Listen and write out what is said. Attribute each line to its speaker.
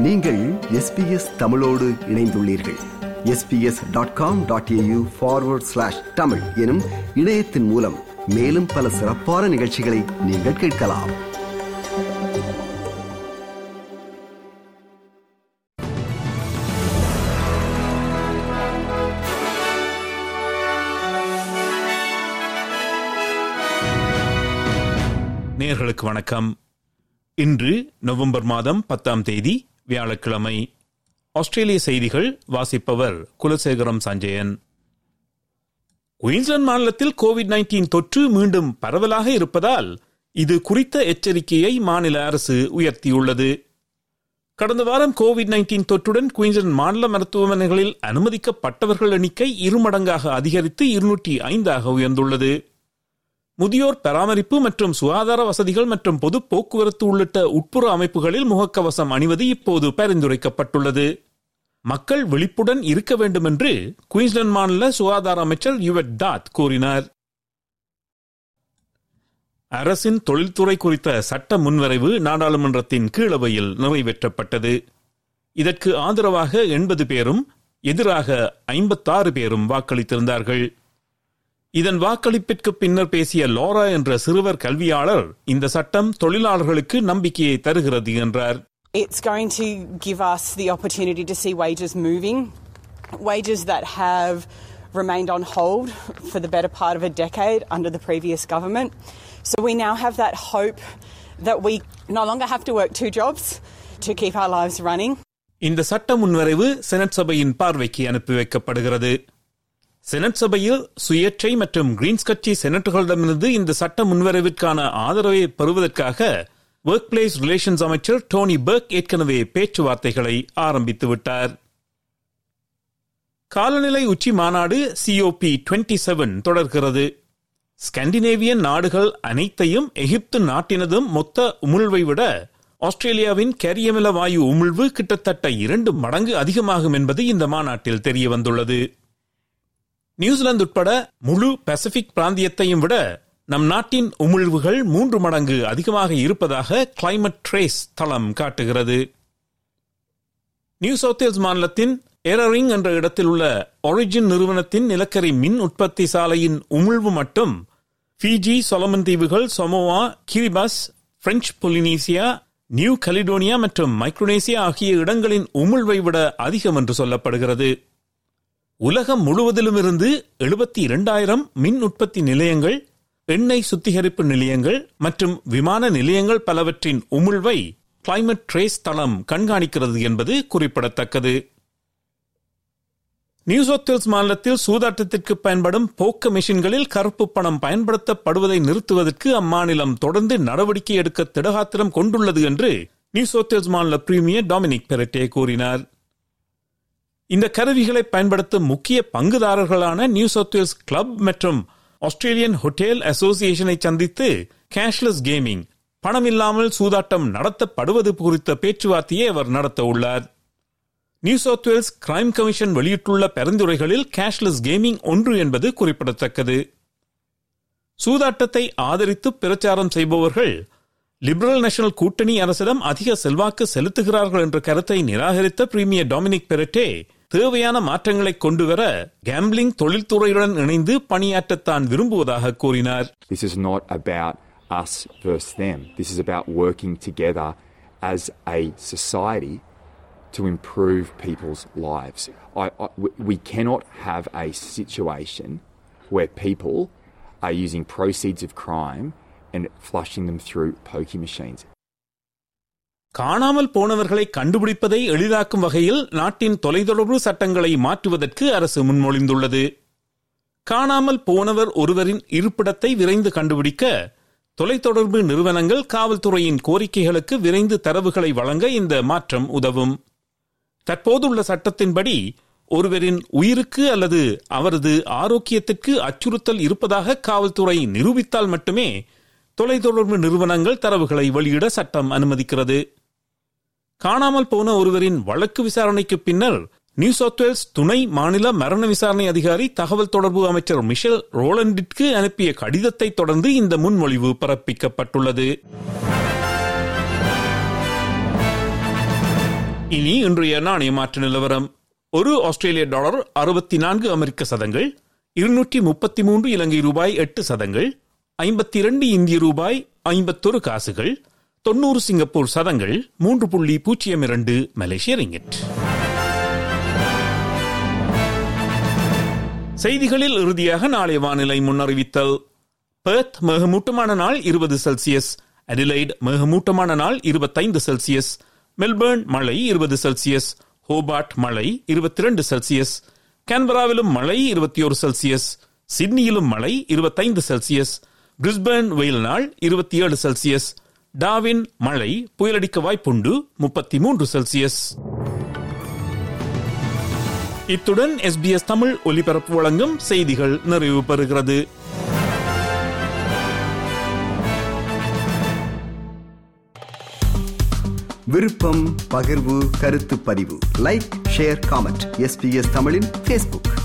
Speaker 1: நீங்கள் எஸ்பிஎஸ் தமிழோடு இணைந்துள்ளீர்கள். SBS dot com dot AU forward slash Tamil எனும் இணையத்தின் மூலம் மேலும் பல சிறப்பான நிகழ்ச்சிகளை நீங்கள் கேட்கலாம்.
Speaker 2: நேர்களுக்கு வணக்கம். இன்று நவம்பர் மாதம் பத்தாம் தேதி வியாழக்கிழமை ஆஸ்திரேலிய செய்திகள் வாசிப்பவர் குலசேகரம் சஞ்சயன். குயின்ஸ்லாந்து மாநிலத்தில் கோவிட் நைன்டீன் தொற்று மீண்டும் பரவலாக இருப்பதால் இது குறித்த எச்சரிக்கையை மாநில அரசு உயர்த்தியுள்ளது. கடந்த வாரம் கோவிட் நைன்டீன் தொற்றுடன் குயின்ஸ்லாந்து மாநில மருத்துவமனைகளில் அனுமதிக்கப்பட்டவர்கள் எண்ணிக்கை இருமடங்காக அதிகரித்து இருநூற்றி ஐந்தாக உயர்ந்துள்ளது. முதியோர் பராமரிப்பு மற்றும் சுகாதார வசதிகள் மற்றும் பொது போக்குவரத்து உள்ளிட்ட உட்புற அமைப்புகளில் முகக்கவசம் அணிவது இப்போது பரிந்துரைக்கப்பட்டுள்ளது. மக்கள் விழிப்புடன் இருக்க வேண்டும் என்று குயின்ஸ்லாந்து மாநில சுகாதார அமைச்சர் யுவட் தாத் கூறினார். அரசின் தொழில்துறை குறித்த சட்ட முன்வரைவு நாடாளுமன்றத்தின் கீழவையில் நிறைவேற்றப்பட்டது. இதற்கு ஆதரவாக எண்பது பேரும் எதிராக ஐம்பத்தாறு பேரும் வாக்களித்திருந்தார்கள். இதன் வாக்களிப்பிற்கு பின்னர் பேசிய லோரா என்ற சிறுவர் கல்வியாளர் இந்த சட்டம் தொழிலாளர்களுக்கு நம்பிக்கையை தருகிறது என்றார்
Speaker 3: It's going to give us the opportunity to see wages moving, wages that have remained on hold for the better part of a decade under the previous government. So we now have that hope that we no longer have to work two jobs to keep our lives running.
Speaker 2: இந்த சட்ட முன்வரைவு senate சபையின் பார்வைக்கு அனுப்பி வைக்கப்படுகிறது senate சபையில் சுயேட்சை மற்றும் Green's கட்சி செனட்டுகளிடமிருந்து இந்த சட்ட முன்வரைவிற்கான ஆதரவை பெறுவதற்காக ஒர்க் பிளேஸ் ரிலேஷன்ஸ் அமைச்சர் டோனி பர்க் ஏற்கனவே பேச்சுவார்த்தைகளை ஆரம்பித்து விட்டார். காலநிலை உச்சி மாநாடு சிஓபி டுவெண்டி செவன் தொடர்கிறது. ஸ்கண்டினேவியன் நாடுகள் அனைத்தையும் எகிப்து நாட்டினதும் மொத்த உமிழ்வை விட ஆஸ்திரேலியாவின் கரியமில வாயு உமிழ்வு கிட்டத்தட்ட இரண்டு மடங்கு அதிகமாகும் என்பது இந்த மாநாட்டில் தெரிய வந்துள்ளது நியூசிலாந்து உட்பட முழு பசிபிக் பிராந்தியத்தையும் விட நம் நாட்டின் உமிழ்வுகள் மூன்று மடங்கு அதிகமாக இருப்பதாக கிளைமேட் ட்ரேஸ் தளம் காட்டுகிறது. நியூ சவுத் மாநிலத்தின் ஏரரிங் என்ற இடத்தில் உள்ள ஒரிஜின் நிறுவனத்தின் நிலக்கரி மின் உற்பத்தி சாலையின் உமிழ்வு மட்டும் பிஜி சொலமன் தீவுகள் Samoa Kiribati French Polynesia New Caledonia மற்றும் மைக்ரோனேசியா ஆகிய இடங்களின் உமிழ்வை விட அதிகம் என்று சொல்லப்படுகிறது. உலகம் முழுவதிலும் இருந்து எழுபத்தி இரண்டாயிரம் மின் உற்பத்தி நிலையங்கள் எண்ணெய் சுத்திகரிப்பு நிலையங்கள் மற்றும் விமான நிலையங்கள் பலவற்றின் உமிழ்வை கிளைமேட் ட்ரேஸ் தளம் கண்காணிக்கிறது என்பது குறிப்பிடத்தக்கது. நியூ சவுத்வேல்ஸ் மாநிலத்தில் சூதாட்டத்திற்கு பயன்படும் போக்க மெஷின்களில் கருப்பு பணம் பயன்படுத்தப்படுவதை நிறுத்துவதற்கு அம்மாநிலம் தொடர்ந்து நடவடிக்கை எடுக்க திடகாத்திரம் கொண்டுள்ளது என்று நியூ சவுத்வேல்ஸ் மாநில பிரீமியர் டாமினிக் பெரட்டே கூறினார். இந்த கருவிகளை பயன்படுத்தும் முக்கிய பங்குதாரர்களான நியூ சவுத்வேல்ஸ் கிளப் மற்றும் ஆஸ்திரேலியன் ஹோட்டல் அசோசியேஷனை சந்தித்து கேஷ்லெஸ் கேமிங் பணம் இல்லாமல் சூதாட்டம் நடத்தப்படுவது குறித்த பேச்சுவார்த்தையை அவர் நடத்த உள்ளார். New South Wales crime commission வெளியிட்டுள்ள பரிந்துரைகளில் கேஷ்லெஸ் கேமிங் ஒன்று என்பது குறிப்பிடத்தக்கது. சூதாட்டத்தை ஆதரித்து பிரச்சாரம் செய்பவர்கள் லிபரல் நேஷனல் கூட்டணி அரசிடம் அதிக செல்வாக்கு செலுத்துகிறார்கள் என்ற கருத்தை நிராகரித்த பிரீமியர் டாமினிக் பெரட்டே தேவையான மாற்றங்களை கொண்டுவர கேம்பிளிங் தொழில்துறையுடன் இணைந்து பணியாற்றத்தான் விரும்புவதாக கூறினார்
Speaker 4: This is not about us versus them. This is about working together as a society to improve people's lives. I, I, we cannot have a situation where people are using proceeds of crime and flushing them through pokey machines.
Speaker 2: காணாமல் போனவர்களை கண்டுபிடிப்பதை எளிதாக்கும் வகையில் நாட்டின் தொலைதொடர்பு சட்டங்களை மாற்றுவதற்கு அரசு முன்மொழிந்துள்ளது. காணாமல் போனவர் ஒருவரின் இருப்பிடத்தை விரைந்து கண்டுபிடிக்க தொலைத்தொடர்பு நிறுவனங்கள் காவல்துறையின் கோரிக்கைகளுக்கு விரைந்து தரவுகளை வழங்க இந்த மாற்றம் உதவும். தற்போதுள்ள சட்டத்தின்படி ஒருவரின் உயிருக்கு அல்லது அவரது ஆரோக்கியத்திற்கு அச்சுறுத்தல் இருப்பதாக காவல்துறை நிரூபித்தால் மட்டுமே தொலைத்தொடர்பு நிறுவனங்கள் தரவுகளை வெளியிட சட்டம் அனுமதிக்கிறது. காணாமல் போன ஒருவரின் வழக்கு விசாரணைக்கு பின்னர் நியூ சவுத்வேல்ஸ் துணை மாநில மரண விசாரணை அதிகாரி தகவல் தொடர்பு அமைச்சர் மிஷல் ரோலண்டிற்கு அனுப்பிய கடிதத்தை தொடர்ந்து இந்த முன்மொழிவு பிறப்பிக்கப்பட்டுள்ளது. இனி இன்றைய நாணய மாற்று நிலவரம். ஒரு ஆஸ்திரேலிய டாலர் அறுபத்தி நான்கு அமெரிக்க சதங்கள் இருநூற்றி முப்பத்தி மூன்று இலங்கை ரூபாய் எட்டு சதங்கள் ஐம்பத்தி இரண்டு இந்திய ரூபாய் ஐம்பத்தொரு காசுகள் தொன்னூறு சிங்கப்பூர் சதங்கள் மூன்று புள்ளி பூஜ்ஜியம் இரண்டு மலேசிய ரிங்கிட். செய்திகளில் இறுதியாக நாளை வானிலை முன்னறிவித்தல். பெர்த் மிகமூட்டமான நாள் இருபது செல்சியஸ் அடிலைட் மிகமூட்டமான நாள் இருபத்தைந்து செல்சியஸ் மெல்பர்ன் மழை இருபது செல்சியஸ் ஹோபார்ட் மழை இருபத்தி ரெண்டு செல்சியஸ் கேன்பராவிலும் மழை இருபத்தி ஒரு செல்சியஸ் சிட்னியிலும் மழை இருபத்தைந்து செல்சியஸ் பிரிஸ்பேர்ன் வெயில் நாள் இருபத்தி ஏழு செல்சியஸ் டாவின் மழை புயலடிக்க வாய்ப்புண்டு முப்பத்தி மூன்று செல்சியஸ். இத்துடன் எஸ்பிஎஸ் தமிழ் ஒலிபரப்பு வழங்கும் செய்திகள் நிறைவு பெறுகிறது.
Speaker 1: விருப்பம் பகிர்வு கருத்து பதிவு. லைக் ஷேர் காமெண்ட் எஸ்பிஎஸ் தமிழின் ஃபேஸ்புக்